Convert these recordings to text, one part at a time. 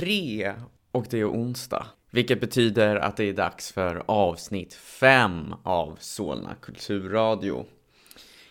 tre och det är onsdag. Vilket betyder att det är dags för avsnitt fem av Solna kulturradio.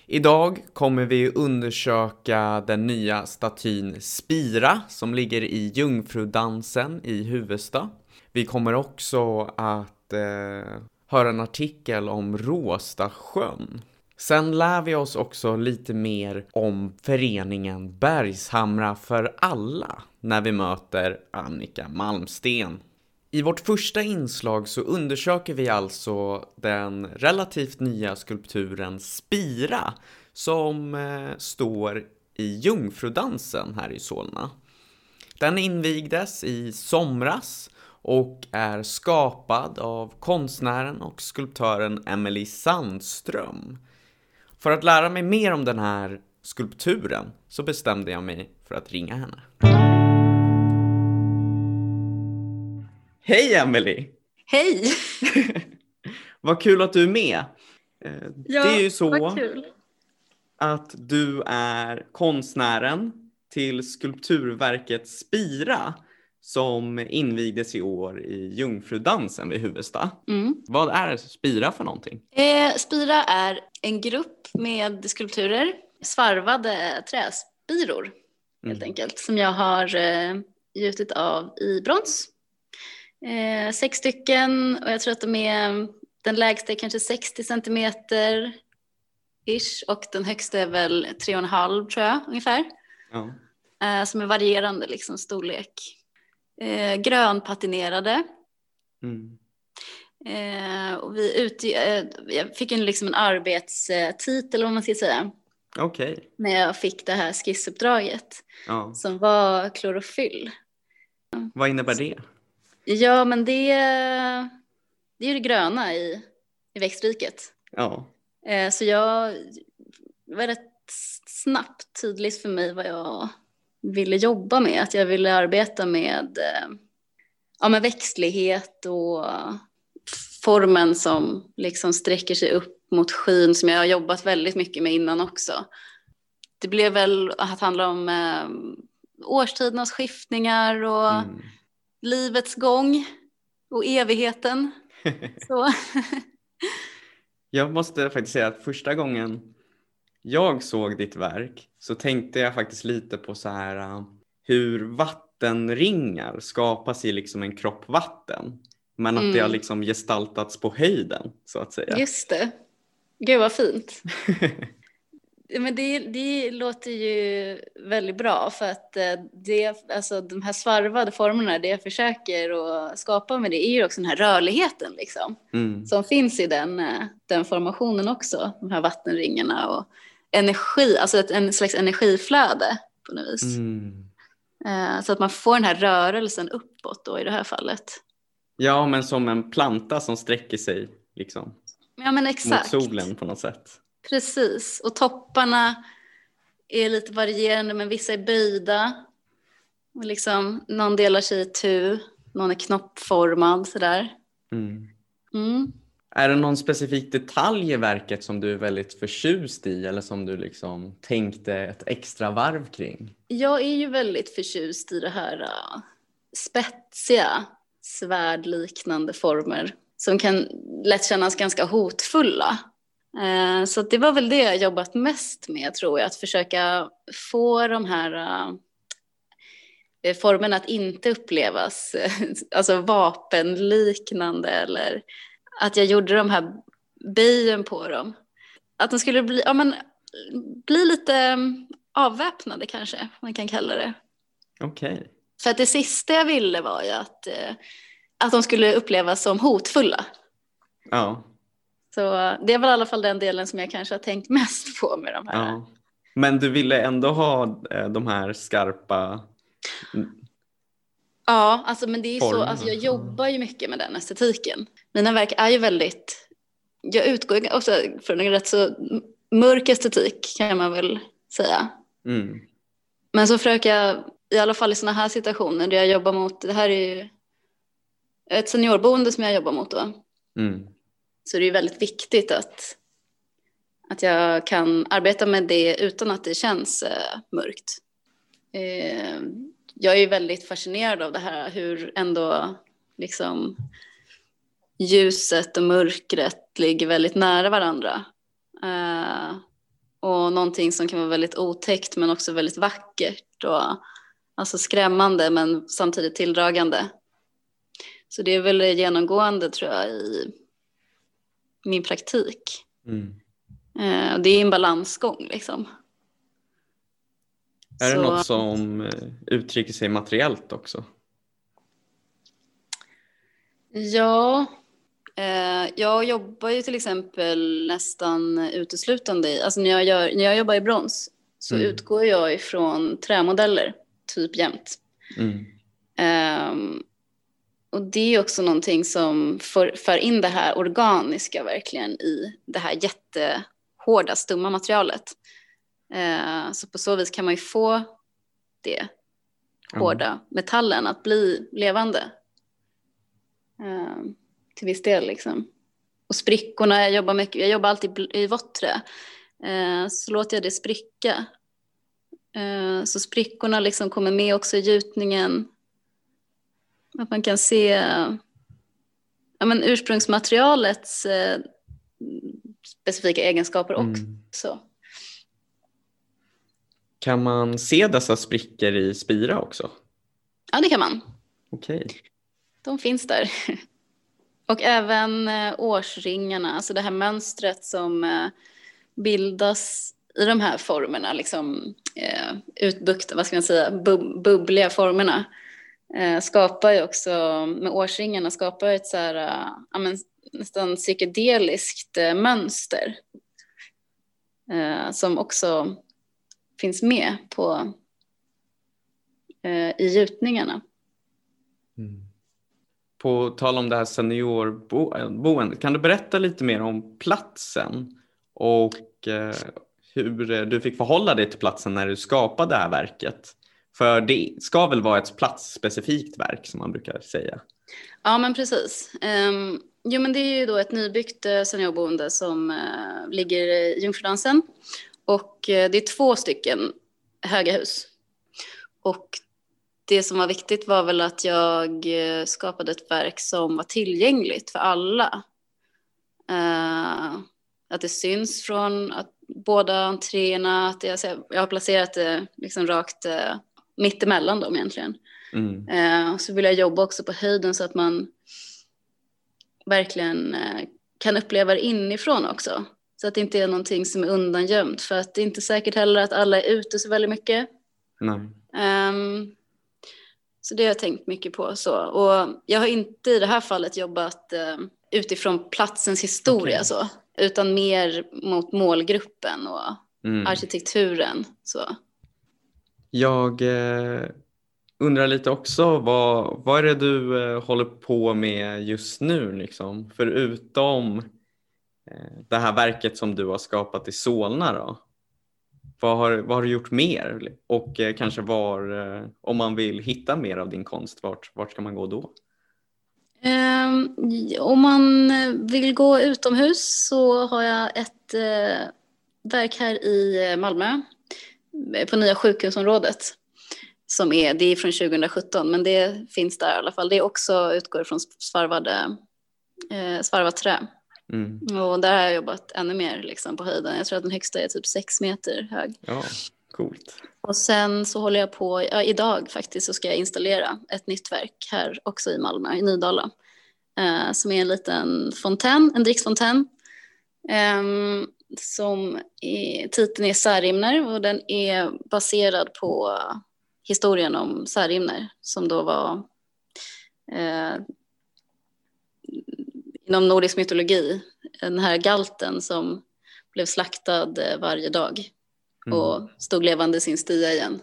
Idag kommer vi undersöka den nya statyn Spira som ligger i Jungfrudansen i Huvudsta. Vi kommer också att eh, höra en artikel om Råstasjön. Sen lär vi oss också lite mer om föreningen Bergshamra för alla när vi möter Annika Malmsten. I vårt första inslag så undersöker vi alltså den relativt nya skulpturen Spira som eh, står i Jungfrudansen här i Solna. Den invigdes i somras och är skapad av konstnären och skulptören Emily Sandström. För att lära mig mer om den här skulpturen så bestämde jag mig för att ringa henne. Hej Emily! Hej! vad kul att du är med. Eh, ja, det är ju så att du är konstnären till skulpturverket Spira som invigdes i år i Jungfrudansen vid Huvudsta. Mm. Vad är Spira för någonting? Eh, Spira är en grupp med skulpturer, svarvade träspiror helt mm. enkelt, som jag har eh, gjutit av i brons. Eh, sex stycken och jag tror att de är, den lägsta är kanske 60 centimeter ish och den högsta är väl 3,5 tror jag ungefär. Ja. Eh, som är varierande liksom storlek. Eh, grönpatinerade. Mm. Eh, och vi utge, eh, jag fick en, liksom en arbetstitel om man ska säga. Okej. Okay. När jag fick det här skissuppdraget. Ja. Som var klorofyll. Vad innebär det? Ja, men det, det är det gröna i, i växtriket. Ja. Eh, så jag var rätt snabbt tydligt för mig vad jag ville jobba med. Att jag ville arbeta med, eh, ja, med växtlighet och formen som liksom sträcker sig upp mot skyn som jag har jobbat väldigt mycket med innan också. Det blev väl att handla om eh, årstidernas skiftningar och mm livets gång och evigheten. Så. jag måste faktiskt säga att första gången jag såg ditt verk så tänkte jag faktiskt lite på så här uh, hur vattenringar skapas i liksom en kropp vatten. Men att mm. det har liksom gestaltats på höjden så att säga. Just det. Gud vad fint. Men det, det låter ju väldigt bra för att eh, det, alltså de här svarvade formerna, det jag försöker att skapa med det är ju också den här rörligheten liksom. Mm. Som finns i den, eh, den formationen också, de här vattenringarna och energi, alltså ett en slags energiflöde på något vis. Mm. Eh, så att man får den här rörelsen uppåt då i det här fallet. Ja, men som en planta som sträcker sig liksom. Ja, men exakt. Mot solen på något sätt. Precis, och topparna är lite varierande men vissa är böjda. Och liksom, någon delar sig i tu, någon är knoppformad sådär. Mm. Mm. Är det någon specifik detalj i verket som du är väldigt förtjust i eller som du liksom tänkte ett extra varv kring? Jag är ju väldigt förtjust i det här uh, spetsiga, svärdliknande former som kan lätt kännas ganska hotfulla. Eh, så det var väl det jag jobbat mest med tror jag, att försöka få de här eh, eh, formerna att inte upplevas alltså vapenliknande eller att jag gjorde de här böjen på dem. Att de skulle bli, ja, men, bli lite mm, avväpnade kanske, man kan kalla det. Okej. Okay. För att det sista jag ville var ju att, att de skulle upplevas som hotfulla. Ja. Så det är väl i alla fall den delen som jag kanske har tänkt mest på med de här. Ja. Men du ville ändå ha eh, de här skarpa Ja, alltså, men det är så, alltså, jag jobbar ju mycket med den estetiken. Mina verk är ju väldigt, jag utgår också från en rätt så mörk estetik kan man väl säga. Mm. Men så försöker jag, i alla fall i sådana här situationer där jag jobbar mot, det här är ju ett seniorboende som jag jobbar mot då. Mm. Så det är väldigt viktigt att, att jag kan arbeta med det utan att det känns eh, mörkt. Eh, jag är väldigt fascinerad av det här hur ändå liksom ljuset och mörkret ligger väldigt nära varandra. Uh, och någonting som kan vara väldigt otäckt men också väldigt vackert och alltså skrämmande men samtidigt tilldragande. Så det är väl genomgående tror jag i min praktik. Mm. Uh, det är en balansgång liksom. Är Så... det något som eh, uttrycker sig materiellt också? Ja, eh, jag jobbar ju till exempel nästan uteslutande i, alltså när jag, gör, när jag jobbar i brons så mm. utgår jag ifrån trämodeller typ jämt. Mm. Um, och det är också någonting som för, för in det här organiska verkligen i det här jättehårda stumma materialet. Uh, så på så vis kan man ju få det hårda mm. metallen att bli levande. Eh, till viss del liksom. Och sprickorna, jag jobbar, mycket, jag jobbar alltid i vått trä. Eh, så låter jag det spricka. Eh, så sprickorna liksom kommer med också i gjutningen. Att man kan se ja, men ursprungsmaterialets eh, specifika egenskaper mm. också. Kan man se dessa sprickor i spira också? Ja, det kan man. Okej. Okay de finns där. Och även eh, årsringarna, alltså det här mönstret som bildas i de här formerna, liksom eh, utbukta, vad ska man säga, bub bubbliga formerna, eh, skapar ju också, med årsringarna skapar ett så här, äh, men, nästan psykedeliskt äh, mönster. Äh, som också finns med på, i gjutningarna. Mm. På tal om det här seniorboendet, kan du berätta lite mer om platsen och eh, hur eh, du fick förhålla dig till platsen när du skapade det här verket? För det ska väl vara ett platsspecifikt verk som man brukar säga? Ja, men precis. Um, jo, men det är ju då ett nybyggt eh, seniorboende som uh, ligger i Jungfrudansen och uh, det är två stycken höga hus. Och det som var viktigt var väl att jag skapade ett verk som var tillgängligt för alla. Uh, att det syns från att båda entréerna, att jag, jag har placerat det liksom rakt uh, mitt emellan dem egentligen. Mm. Uh, så vill jag jobba också på höjden så att man verkligen uh, kan uppleva det inifrån också. Så att det inte är någonting som är undangömt. För att det är inte säkert heller att alla är ute så väldigt mycket. Um, så det har jag tänkt mycket på. Så. Och jag har inte i det här fallet jobbat eh, utifrån platsens historia okay. så, utan mer mot målgruppen och mm. arkitekturen. Så. Jag eh, undrar lite också, vad, vad är det du eh, håller på med just nu? Liksom? Förutom eh, det här verket som du har skapat i Solna då? Vad har, vad har du gjort mer? Och eh, kanske var, eh, om man vill hitta mer av din konst, vart, vart ska man gå då? Um, om man vill gå utomhus så har jag ett uh, verk här i Malmö på nya sjukhusområdet. Som är, det är från 2017 men det finns där i alla fall. Det också utgår från svarvade, uh, svarvat trä. Mm. Och där har jag jobbat ännu mer liksom, på höjden. Jag tror att den högsta är typ sex meter hög. Ja, coolt. Och sen så håller jag på, ja, idag faktiskt så ska jag installera ett nytt verk här också i Malmö, i Nydala. Eh, som är en liten fontän, en dricksfontän. Eh, som är, titeln är Särimner och den är baserad på historien om Särimner som då var eh, inom nordisk mytologi, den här galten som blev slaktad eh, varje dag mm. och stod levande sin stia igen.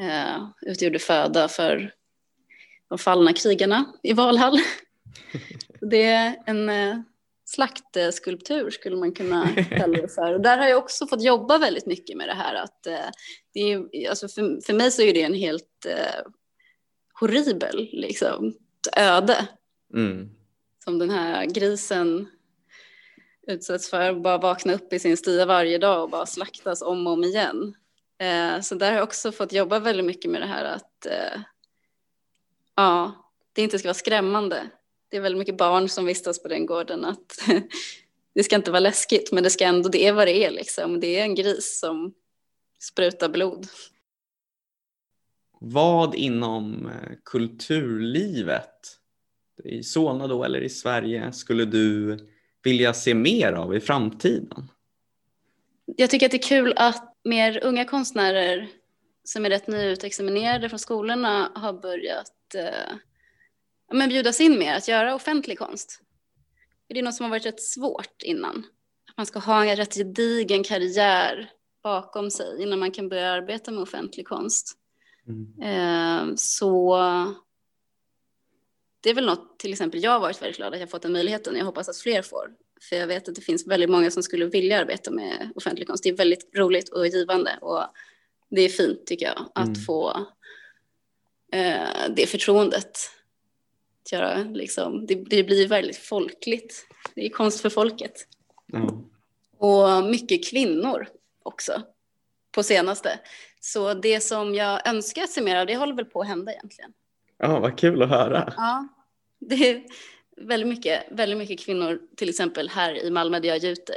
Uh, utgjorde föda för de fallna krigarna i Valhall. det är en uh, slaktskulptur skulle man kunna kalla det för. Och där har jag också fått jobba väldigt mycket med det här att uh, det är, alltså för, för mig så är det en helt uh, horribel liksom, öde. Mm som den här grisen utsätts för. Bara vakna upp i sin stia varje dag och bara slaktas om och om igen. Eh, så där har jag också fått jobba väldigt mycket med det här att eh, ja, det inte ska vara skrämmande. Det är väldigt mycket barn som vistas på den gården. Att det ska inte vara läskigt, men det ska ändå, det är vad det är liksom. Det är en gris som sprutar blod. Vad inom eh, kulturlivet i Solna då eller i Sverige skulle du vilja se mer av i framtiden? Jag tycker att det är kul att mer unga konstnärer som är rätt nyutexaminerade från skolorna har börjat eh, men bjudas in mer att göra offentlig konst. Det är något som har varit rätt svårt innan. Att man ska ha en rätt gedigen karriär bakom sig innan man kan börja arbeta med offentlig konst. Mm. Eh, så det är väl något, till exempel jag har varit väldigt glad att jag fått den möjligheten. Jag hoppas att fler får. För jag vet att det finns väldigt många som skulle vilja arbeta med offentlig konst. Det är väldigt roligt och givande och det är fint tycker jag att mm. få eh, det förtroendet. Att göra, liksom, det, det, blir väldigt folkligt. Det är konst för folket. Mm. Och mycket kvinnor också på senaste. Så det som jag önskar se mer av det håller väl på att hända egentligen. Ja, vad kul att höra. Ja, det är väldigt mycket, väldigt mycket kvinnor, till exempel här i Malmö där jag gjuter,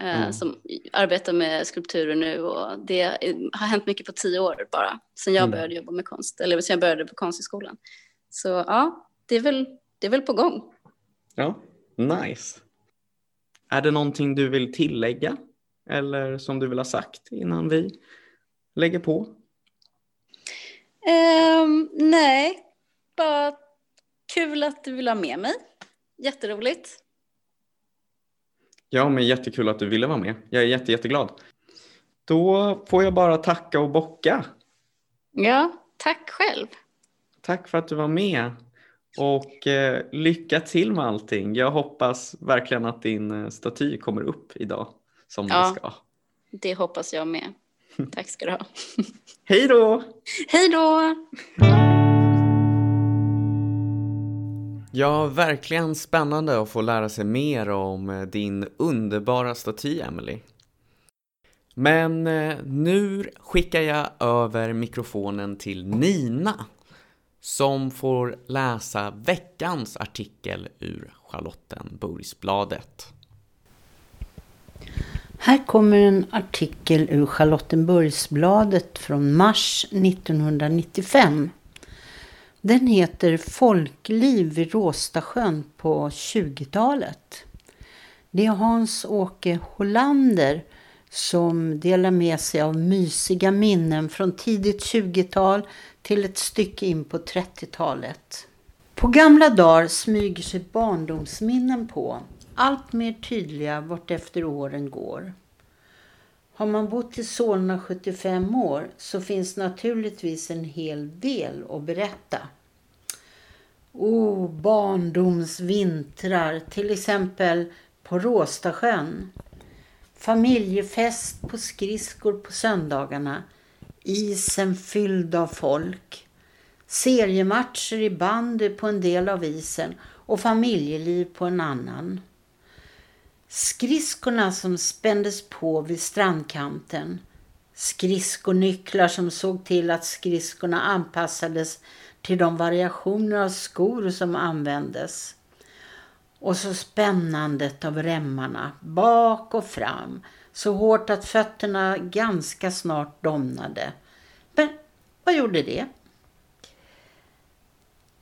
eh, mm. som arbetar med skulpturer nu och det har hänt mycket på tio år bara, sen jag mm. började jobba med konst, eller sen jag började på Konsthögskolan. Så ja, det är, väl, det är väl på gång. Ja, nice. Är det någonting du vill tillägga eller som du vill ha sagt innan vi lägger på? Um, nej, bara kul att du vill ha med mig. Jätteroligt. Ja, men jättekul att du ville vara med. Jag är jätte, jätteglad. Då får jag bara tacka och bocka. Ja, tack själv. Tack för att du var med. Och eh, lycka till med allting. Jag hoppas verkligen att din eh, staty kommer upp idag som ja, det ska. Det hoppas jag med. Tack ska du ha. Hej då! Hej då! Ja, verkligen spännande att få lära sig mer om eh, din underbara staty, Emily. Men eh, nu skickar jag över mikrofonen till Nina som får läsa veckans artikel ur Charlottenburgsbladet. Här kommer en artikel ur Charlottenburgsbladet från mars 1995. Den heter Folkliv vid Råstasjön på 20-talet. Det är Hans-Åke Hollander som delar med sig av mysiga minnen från tidigt 20-tal till ett stycke in på 30-talet. På gamla dagar smyger sig barndomsminnen på, allt mer tydliga vart efter åren går. Har man bott i Solna 75 år så finns naturligtvis en hel del att berätta. Oh, barndomsvintrar, till exempel på Råstasjön. Familjefest på skridskor på söndagarna. Isen fylld av folk. Seriematcher i bandy på en del av isen och familjeliv på en annan. Skridskorna som spändes på vid strandkanten. Skridskonycklar som såg till att skridskorna anpassades till de variationer av skor som användes. Och så spännandet av remmarna bak och fram så hårt att fötterna ganska snart domnade. Men vad gjorde det?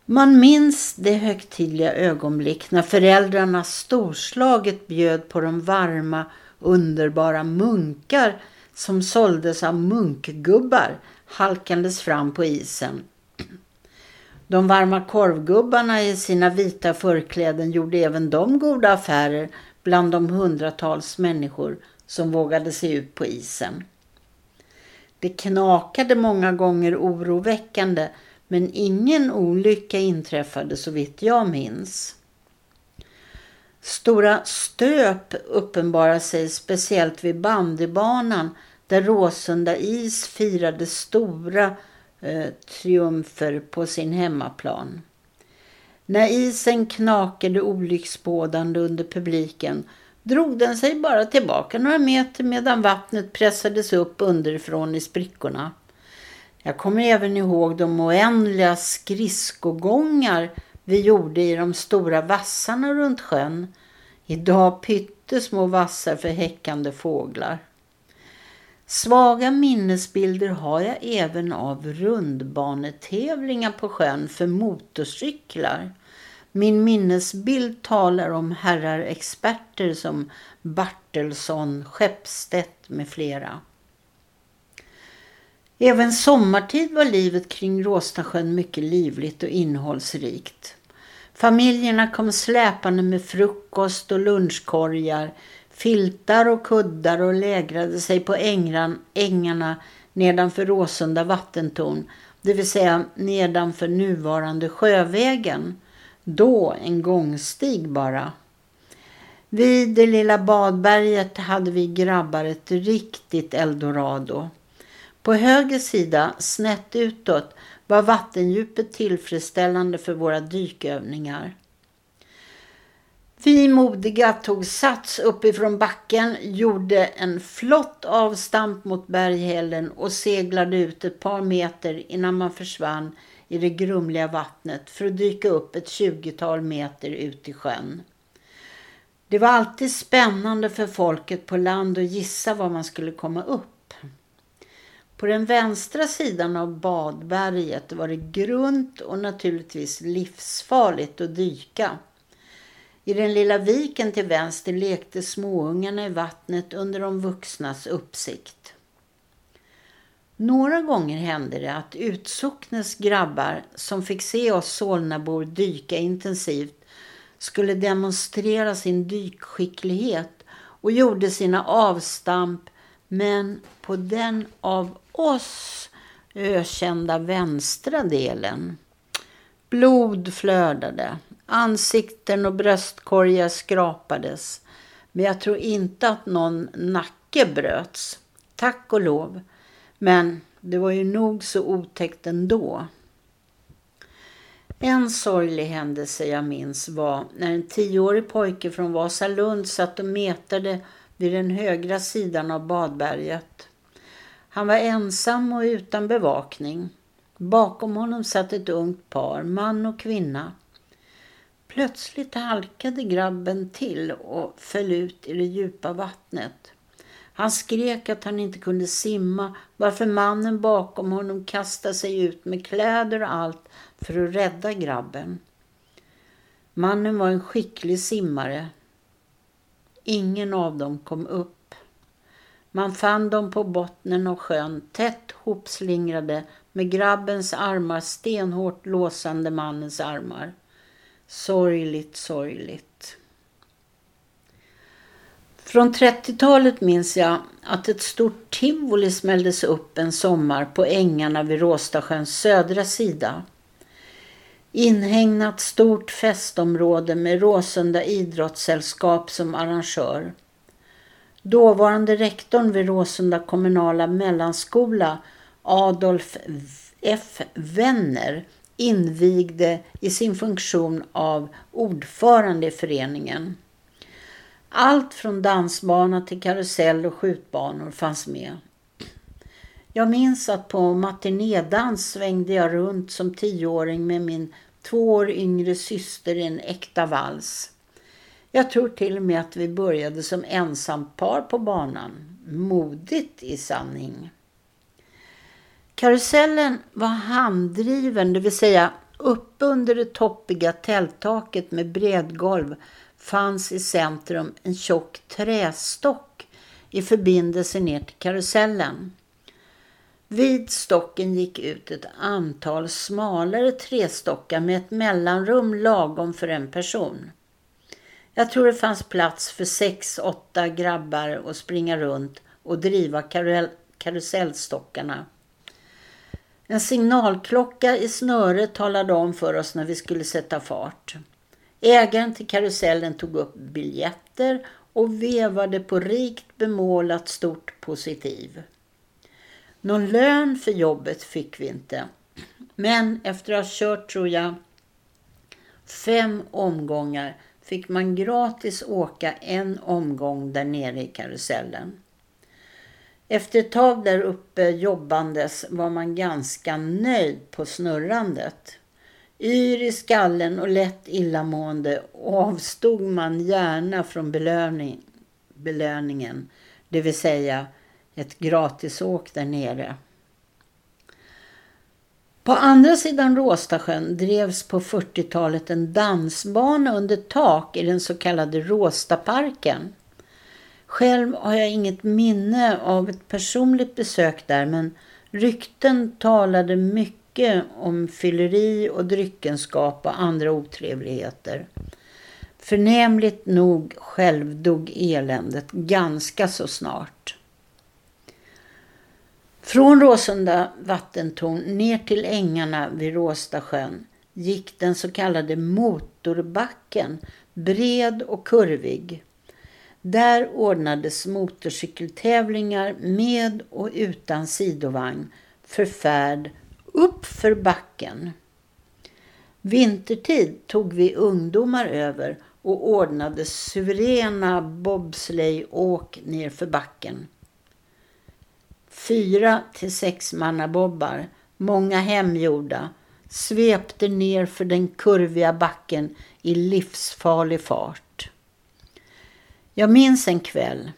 Man minns det högtidliga ögonblick när föräldrarna storslaget bjöd på de varma, underbara munkar som såldes av munkgubbar halkandes fram på isen. De varma korvgubbarna i sina vita förkläden gjorde även de goda affärer bland de hundratals människor som vågade sig ut på isen. Det knakade många gånger oroväckande men ingen olycka inträffade så vitt jag minns. Stora stöp uppenbarar sig speciellt vid bandybanan där Råsunda is firade stora eh, triumfer på sin hemmaplan. När isen knakade olycksbådande under publiken drog den sig bara tillbaka några meter medan vattnet pressades upp underifrån i sprickorna. Jag kommer även ihåg de oändliga skridskogångar vi gjorde i de stora vassarna runt sjön. Idag pyttesmå vassar för häckande fåglar. Svaga minnesbilder har jag även av rundbanetävlingar på sjön för motorcyklar. Min minnesbild talar om herrar experter som Bartelsson, Skeppstedt med flera. Även sommartid var livet kring Råstasjön mycket livligt och innehållsrikt. Familjerna kom släpande med frukost och lunchkorgar, filtar och kuddar och lägrade sig på ängran, ängarna nedanför Råsunda vattentorn, det vill säga nedanför nuvarande Sjövägen. Då en gångstig bara. Vid det lilla badberget hade vi grabbar ett riktigt eldorado. På höger sida, snett utåt, var vattendjupet tillfredsställande för våra dykövningar. Vi modiga tog sats uppifrån backen, gjorde en flott avstamp mot berghällen och seglade ut ett par meter innan man försvann i det grumliga vattnet för att dyka upp ett tjugotal meter ut i sjön. Det var alltid spännande för folket på land att gissa var man skulle komma upp. På den vänstra sidan av badberget var det grunt och naturligtvis livsfarligt att dyka. I den lilla viken till vänster lekte småungarna i vattnet under de vuxnas uppsikt. Några gånger hände det att utsocknes grabbar som fick se oss Solnabor dyka intensivt skulle demonstrera sin dykskicklighet och gjorde sina avstamp men på den av oss ökända vänstra delen. Blod flödade, ansikten och bröstkorgar skrapades. Men jag tror inte att någon nacke bröts. Tack och lov. Men det var ju nog så otäckt ändå. En sorglig händelse jag minns var när en tioårig pojke från Vasalund satt och metade vid den högra sidan av badberget. Han var ensam och utan bevakning. Bakom honom satt ett ungt par, man och kvinna. Plötsligt halkade grabben till och föll ut i det djupa vattnet. Han skrek att han inte kunde simma varför mannen bakom honom kastade sig ut med kläder och allt för att rädda grabben. Mannen var en skicklig simmare. Ingen av dem kom upp. Man fann dem på bottnen av sjön, tätt hopslingrade med grabbens armar stenhårt låsande mannens armar. Sorgligt, sorgligt. Från 30-talet minns jag att ett stort tivoli smälldes upp en sommar på ängarna vid Råstasjöns södra sida. Inhägnat stort festområde med Råsunda idrottssällskap som arrangör. Dåvarande rektorn vid Råsunda kommunala mellanskola, Adolf F. Wenner, invigde i sin funktion av ordförande i föreningen. Allt från dansbana till karusell och skjutbanor fanns med. Jag minns att på matinédans svängde jag runt som tioåring med min två år yngre syster i en äkta vals. Jag tror till och med att vi började som ensampar på banan. Modigt i sanning. Karusellen var handdriven, det vill säga uppe under det toppiga tälttaket med bredgolv fanns i centrum en tjock trästock i förbindelse ner till karusellen. Vid stocken gick ut ett antal smalare trästockar med ett mellanrum lagom för en person. Jag tror det fanns plats för sex, åtta grabbar att springa runt och driva karusellstockarna. En signalklocka i snöret talade om för oss när vi skulle sätta fart. Ägaren till karusellen tog upp biljetter och vevade på rikt bemålat stort positiv. Någon lön för jobbet fick vi inte. Men efter att ha kört, tror jag, fem omgångar fick man gratis åka en omgång där nere i karusellen. Efter ett tag där uppe jobbandes var man ganska nöjd på snurrandet. Yr i skallen och lätt illamående avstod man gärna från belöning, belöningen, det vill säga ett gratisåk där nere. På andra sidan Råstasjön drevs på 40-talet en dansbana under tak i den så kallade Råstaparken. Själv har jag inget minne av ett personligt besök där men rykten talade mycket om fylleri och dryckenskap och andra otrevligheter. Förnämligt nog självdog eländet ganska så snart. Från Råsunda vattentorn ner till ängarna vid Råstasjön gick den så kallade motorbacken, bred och kurvig. Där ordnades motorcykeltävlingar med och utan sidovagn för färd upp för backen. Vintertid tog vi ungdomar över och ordnade suveräna bobsleighåk nerför för backen. Fyra till sex mannabobbar, många hemgjorda, svepte ner för den kurviga backen i livsfarlig fart. Jag minns en kväll.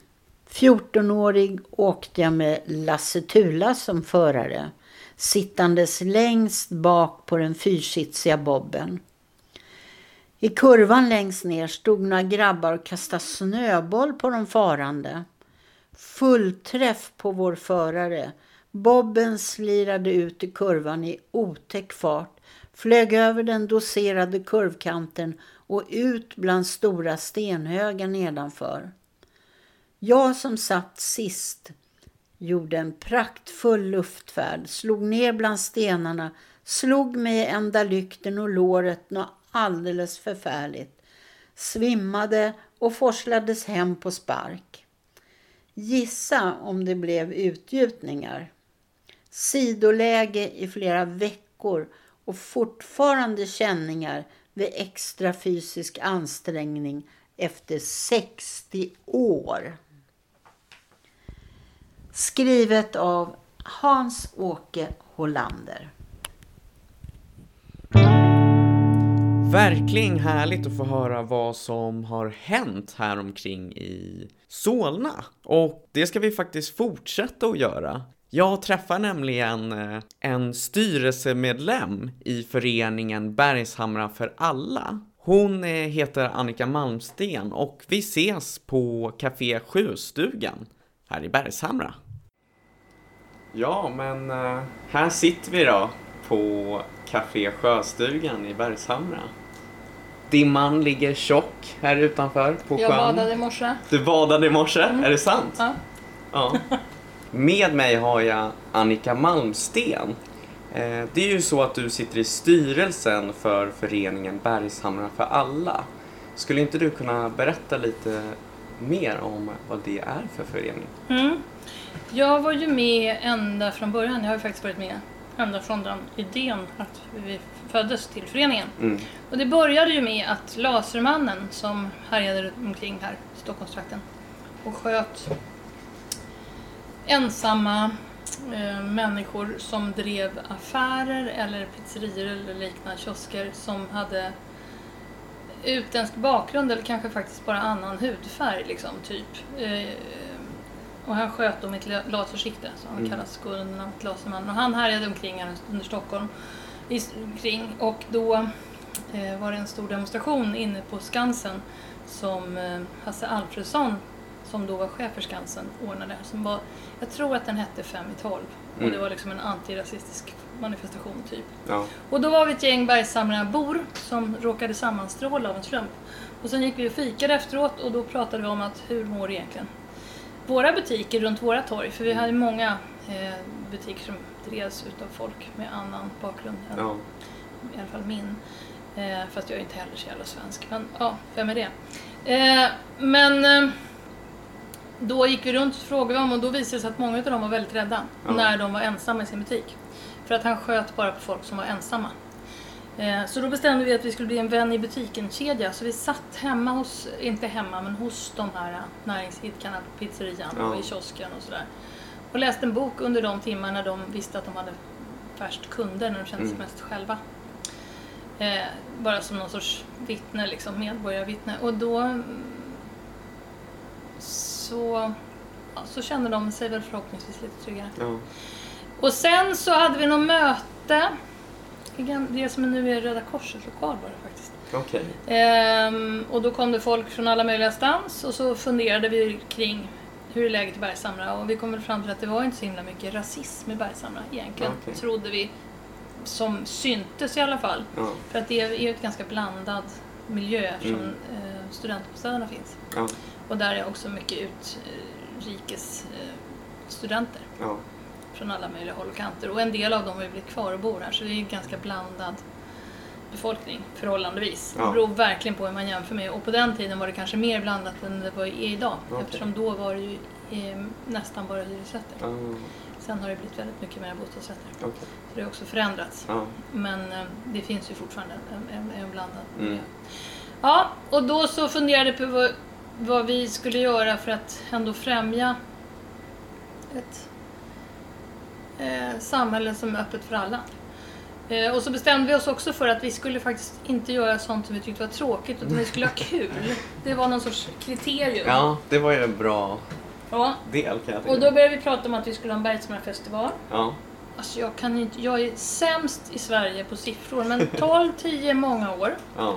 14-årig åkte jag med Lasse Tula som förare, sittandes längst bak på den fyrsitsiga bobben. I kurvan längst ner stod några grabbar och kastade snöboll på de farande. Fullträff på vår förare. Bobben slirade ut i kurvan i otäck fart, flög över den doserade kurvkanten och ut bland stora stenhögar nedanför. Jag som satt sist gjorde en praktfull luftfärd, slog ner bland stenarna, slog mig i ända lykten och låret något alldeles förfärligt, svimmade och forslades hem på spark. Gissa om det blev utgjutningar. Sidoläge i flera veckor och fortfarande känningar vid extra fysisk ansträngning efter 60 år. Skrivet av Hans-Åke Hollander. Verkligen härligt att få höra vad som har hänt här omkring i Solna. Och det ska vi faktiskt fortsätta att göra. Jag träffar nämligen eh, en styrelsemedlem i föreningen Bergshamra för alla. Hon eh, heter Annika Malmsten och vi ses på Café Sjöstugan här i Bergshamra. Ja, men eh, här sitter vi då på Café Sjöstugan i Bergshamra. Dimman ligger tjock här utanför på Jag sjön. badade i morse. Du badade i morse, är det sant? Ja. Ja. Med mig har jag Annika Malmsten. Eh, Det är ju så att du sitter i styrelsen för föreningen Bergshamra för alla. Skulle inte du kunna berätta lite mer om vad det är för förening? Mm. Jag var ju med ända från början. Jag har ju faktiskt varit med ända från den idén att vi föddes till föreningen. Mm. Och det började ju med att Lasermannen som härjade omkring här i Stockholmstrakten och sköt ensamma eh, människor som drev affärer eller pizzerior eller liknande kiosker som hade utländsk bakgrund eller kanske faktiskt bara annan hudfärg liksom, typ. Eh, och han sköt i ett la- lasersikte, så han Mm. kallas Gunnarnamnet Lasermannen. Och han härjade omkring här under Stockholm i, kring och då eh, var det en stor demonstration inne på Skansen som eh, Hasse Alfredsson, som då var chef för Skansen, ordnade. Som var, jag tror att den hette Fem i tolv. Och Mm. det var liksom en antirasistisk manifestation typ. Ja. Och då var vi ett gäng Bergshamrabor som råkade sammanstråla av en slump. Och sen gick vi och fikade efteråt och då pratade vi om att hur mår du egentligen? Våra butiker runt våra torg, för vi hade många eh, butiker som drevs utav folk med annan bakgrund än Ja. i alla fall min. Eh, fast jag är inte heller så jävla svensk. Men ja, vem är det? Eh, men eh, då gick vi runt och frågade om och då visade det sig att många av dem var väldigt rädda Ja. när de var ensamma i sin butik. För att han sköt bara på folk som var ensamma. Eh, Så då bestämde vi att vi skulle bli en vän i butiken-kedja. Så vi satt hemma hos, inte hemma, men hos de här eh, näringsidkarna på pizzerian Ja. och i kiosken och sådär. Och läste en bok under de timmar när de visste att de hade värst kunder, när de kände sig Mm. mest själva. Eh, bara som någon sorts vittne, liksom, medborgarvittne. Och då mm, så, ja, så kände de sig väl förhoppningsvis lite tryggare. Ja. Och sen så hade vi något möte. Det som nu är Röda Korsets lokal var det faktiskt. Okej. Ehm, och då kom det folk från alla möjliga stans och så funderade vi kring hur är läget i Bergshamra och vi kom väl fram till att det var inte så himla mycket rasism i Bergshamra egentligen. Okej. Trodde vi. Som syntes i alla fall. Ja. För att det är ju ett ganska blandad miljö eftersom Mm. studentbostäderna finns. Ja. Och där är också mycket utrikes eh, studenter Ja. från alla möjliga håll och kanter. Och en del av dem har ju blivit kvar och bor här så det är en ganska blandad befolkning förhållandevis. Ja. Det beror verkligen på hur man jämför med. Och på den tiden var det kanske mer blandat än det är idag. Okej. Eftersom då var det ju eh, nästan bara hyresrätter. Ja. Sen har det blivit väldigt mycket mer bostadsrätter. Okej. Så det har också förändrats. Ja. Men eh, det finns ju fortfarande en, en, en blandad Mm. Ja, och då så funderade jag på vad, vi skulle göra för att ändå främja ett eh, samhälle som är öppet för alla. Eh, och så bestämde vi oss också för att vi skulle faktiskt inte göra sånt som vi tyckte var tråkigt utan vi skulle ha kul. Det var någon sorts kriterium. ja, det var ju en bra Ja. del kan jag tycka. Och då började vi prata om att vi skulle ha en Bergsmarafestival. Ja. Alltså jag kan inte, jag är sämst i Sverige på siffror men 12, 10 många år Ja.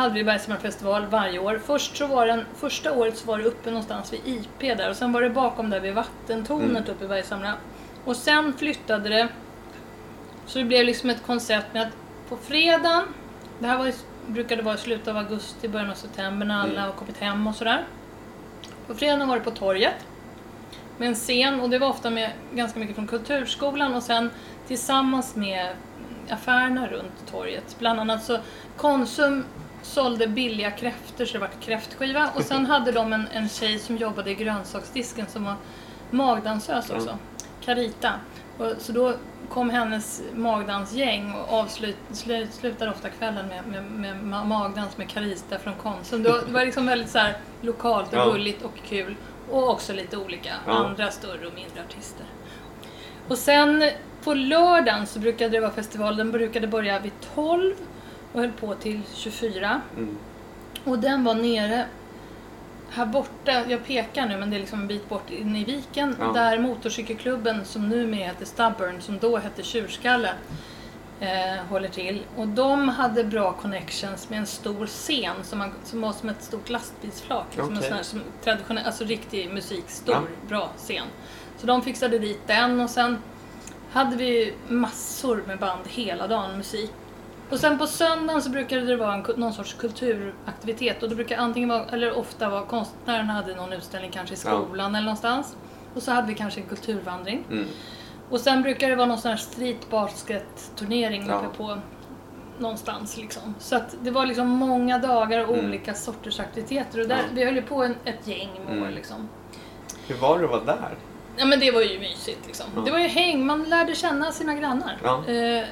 Hade vi Bergshammarfestival varje år. Först så var den, första året så var det uppe någonstans vid IP där och sen var det bakom där vid vattentornet Mm. uppe i Bergshamra. Och sen flyttade det så det blev liksom ett koncept med att på fredagen, det här var, brukade vara i slutet av augusti, början av september när alla Mm. har kommit hem och sådär. På fredagen var det på torget med en scen och det var ofta med ganska mycket från Kulturskolan och sen tillsammans med affärerna runt torget. Bland annat så Konsum sålde billiga kräftor så det var kräftskiva och sen hade de en, en tjej som jobbade i grönsaksdisken som var magdansös också, Carita. Och, så då kom hennes magdansgäng och avslutade ofta kvällen med, med, med ma- magdans med Carita från Konsum. Det var, det var liksom väldigt så här lokalt och gulligt och kul. Och också lite olika Ja. andra större och mindre artister. Och sen på lördagen så brukade det vara festival. Den brukade börja vid 12 och höll på till 24. Mm. Och den var nere här borta, jag pekar nu men det är liksom en bit bort in i viken, Ja. där motorcykelklubben som numera heter Stubborn, som då hette Tjurskalle, eh, håller till. Och de hade bra connections med en stor scen som, man, som var som ett stort lastbilsflak. Liksom en Okej. sån här, som traditionell, alltså riktig musik, stor, Ja. bra scen. Så de fixade dit den och sen hade vi massor med band hela dagen, musik. Och sen på söndagen så brukade det vara en, någon sorts kulturaktivitet och det brukar antingen vara, eller ofta vara konstnären hade någon utställning kanske i Ja. skolan eller någonstans. Och så hade vi kanske en kulturvandring. Mm. Och sen brukar det vara någon sån här street basket-turnering Ja. uppe på någonstans liksom. Så att det var liksom många dagar och Mm. olika sorters aktiviteter och där, Ja. vi höll ju på en, ett gäng år Mm. liksom. Hur var det att vara där? Ja men det var ju mysigt liksom. Ja. Det var ju häng, man lärde känna sina grannar. Ja. Eh,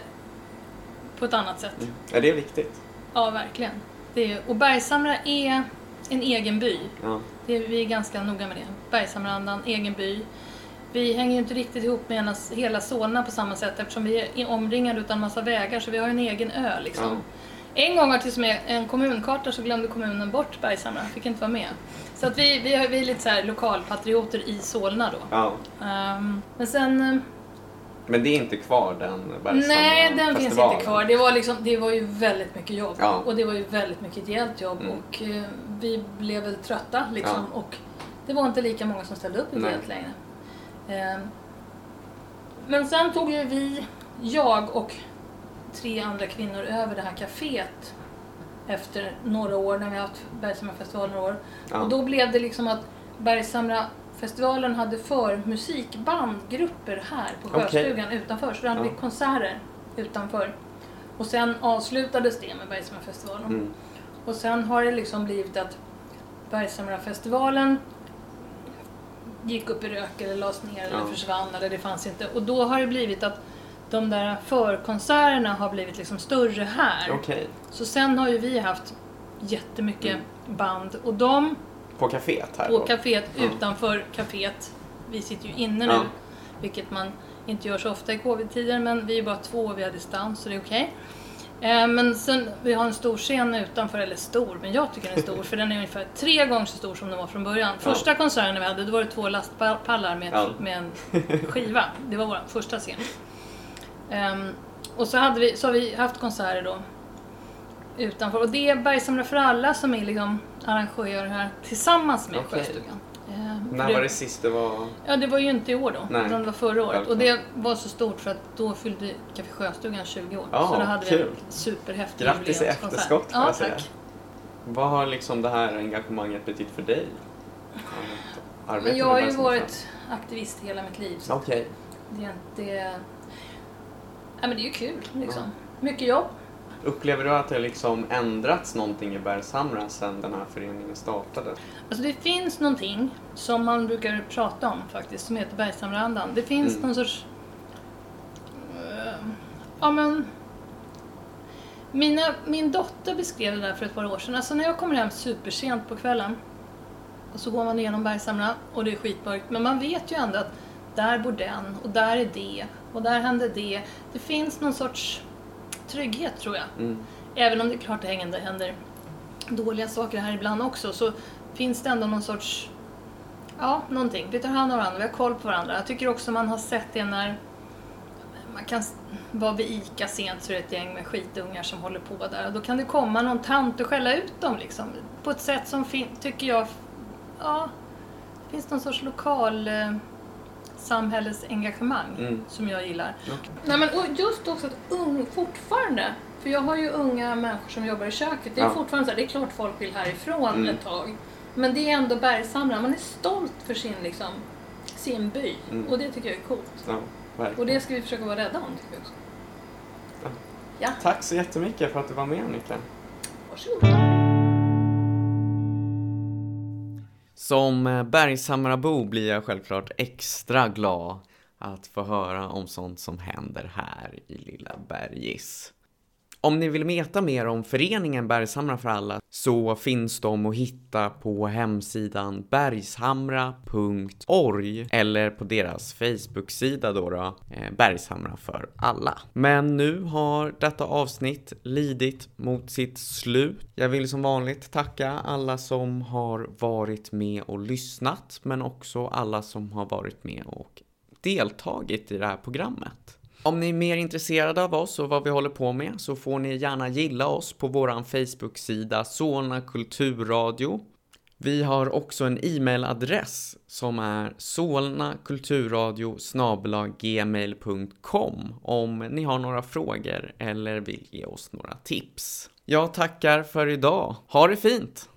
på ett annat sätt. Mm. Är det viktigt? Ja, verkligen. Det är, och Bergshamra är en egen by. Ja. Det är, vi är ganska noga med det. Bergshamraandan, egen by. Vi hänger ju inte riktigt ihop med hela Solna på samma sätt eftersom vi är omringade utan massa vägar så vi har en egen ö liksom. En gång var till och med en kommunkarta så glömde kommunen bort Bergshamra, fick inte vara med. Så att vi, vi, har- vi är lite så här lokalpatrioter i Solna då. ja. Ehm, men sen... Men det är inte kvar den Bergshamra Nej, den finns festivalen? inte kvar. Det var, liksom, det var ju väldigt mycket jobb. Ja. Och det var ju väldigt mycket ideellt jobb. Mm. Och eh, vi blev väl trötta liksom. Ja. Och det var inte lika många som ställde upp ideellt längre. Eh, men sen tog ju vi, jag och tre andra kvinnor över det här kaféet efter några år, när vi har haft Bergshamrafestival några år. Ja. Och då blev det liksom att Bergshamrafestivalen hade för musikbandgrupper här på. Sjöstugan utanför. Så då hade vi konserter utanför. Och sen avslutades det med Bergshamrafestivalen. Mm. Och sen har det liksom blivit att Bergshamrafestivalen gick upp i rök eller lades ner eller Ja. försvann eller det fanns inte. Och då har det blivit att de där förkonserterna har blivit liksom större här. Okej. Så sen har ju vi haft jättemycket Mm. band och de På kaféet här på kaféet Ja. utanför kaféet. Vi sitter ju inne Ja. nu, vilket man inte gör så ofta i covid-tider, men vi är bara två och vi har distans så det är okej. Eh, Men sen, vi har en stor scen utanför, eller stor, men jag tycker den är stor för den är ungefär tre gånger så stor som den var från början. Första konserten vi hade, då var det två lastpallar med, Ja. med en skiva. Det var vår första scen. Ehm, och så, hade vi, så har vi haft konserter då utanför. Och det är Bergsamla för alla som är liksom arrangör här tillsammans med Okej. Sjöstugan. För När var det sist det var? Ja, det var ju inte i år då, Nej. utan det var förra året. Och det var så stort för att då fyllde Café Sjöstugan 20 år. Ja, så då hade vi kul. en superhäftig Grattis i efterskott Ja, säga. tack. Vad har liksom det här engagemanget betytt för dig? Men jag har ju varit aktivist hela mitt liv. Okej. det är inte... Ja, men det är ju kul liksom. Mycket jobb. Upplever du att det liksom ändrats någonting i Bergshamra sedan den här föreningen startade? Alltså det finns någonting som man brukar prata om faktiskt, som heter Bergshamraandan. Det finns Mm. någon sorts... eh, ja men... Mina, min dotter beskrev det där för ett par år sedan. Alltså när jag kommer hem supersent på kvällen och så går man igenom Bergshamra och det är skitmörkt. Men man vet ju ändå att där bor den och där är det och där händer det. Det finns någon sorts trygghet tror jag. Mm. Även om det är klart det händer, händer dåliga saker här ibland också så finns det ändå någon sorts, ja någonting. Vi tar hand om varandra, vi har koll på varandra. Jag tycker också man har sett det när man kan vara vid ICA sent så är det ett gäng med skitungar som håller på där. Och då kan det komma någon tant och skälla ut dem liksom. På ett sätt som tycker jag, ja, det finns någon sorts lokal eh, samhällesengagemang Mm. som jag gillar. Okej. Nej men och just också att ung fortfarande, för jag har ju unga människor som jobbar i köket, det är Ja. fortfarande så här, det är klart folk vill härifrån Mm. ett tag. Men det är ändå Bergshamra, man är stolt för sin liksom, sin by. Mm. Och det tycker jag är coolt. Ja. Och det ska vi försöka vara rädda om tycker jag också. Ja, Tack så jättemycket för att du var med Annika. varsågod. Som eh, Bergshamrabo blir jag självklart extra glad att få höra om sånt som händer här i lilla Bergis. Om ni vill veta mer om föreningen Bergshamra för alla så finns de att hitta på hemsidan bergshamra.org eller på deras Facebook-sida då, då eh, Bergshamra för alla. Men nu har detta avsnitt lidit mot sitt slut. Jag vill som vanligt tacka alla som har varit med och lyssnat men också alla som har varit med och deltagit i det här programmet. Om ni är mer intresserade av oss och vad vi håller på med så får ni gärna gilla oss på våran Facebook-sida Solna Kulturradio. Vi har också en e-mailadress som är solnakulturradio gmail.com om ni har några frågor eller vill ge oss några tips. Jag tackar för idag. Ha det fint!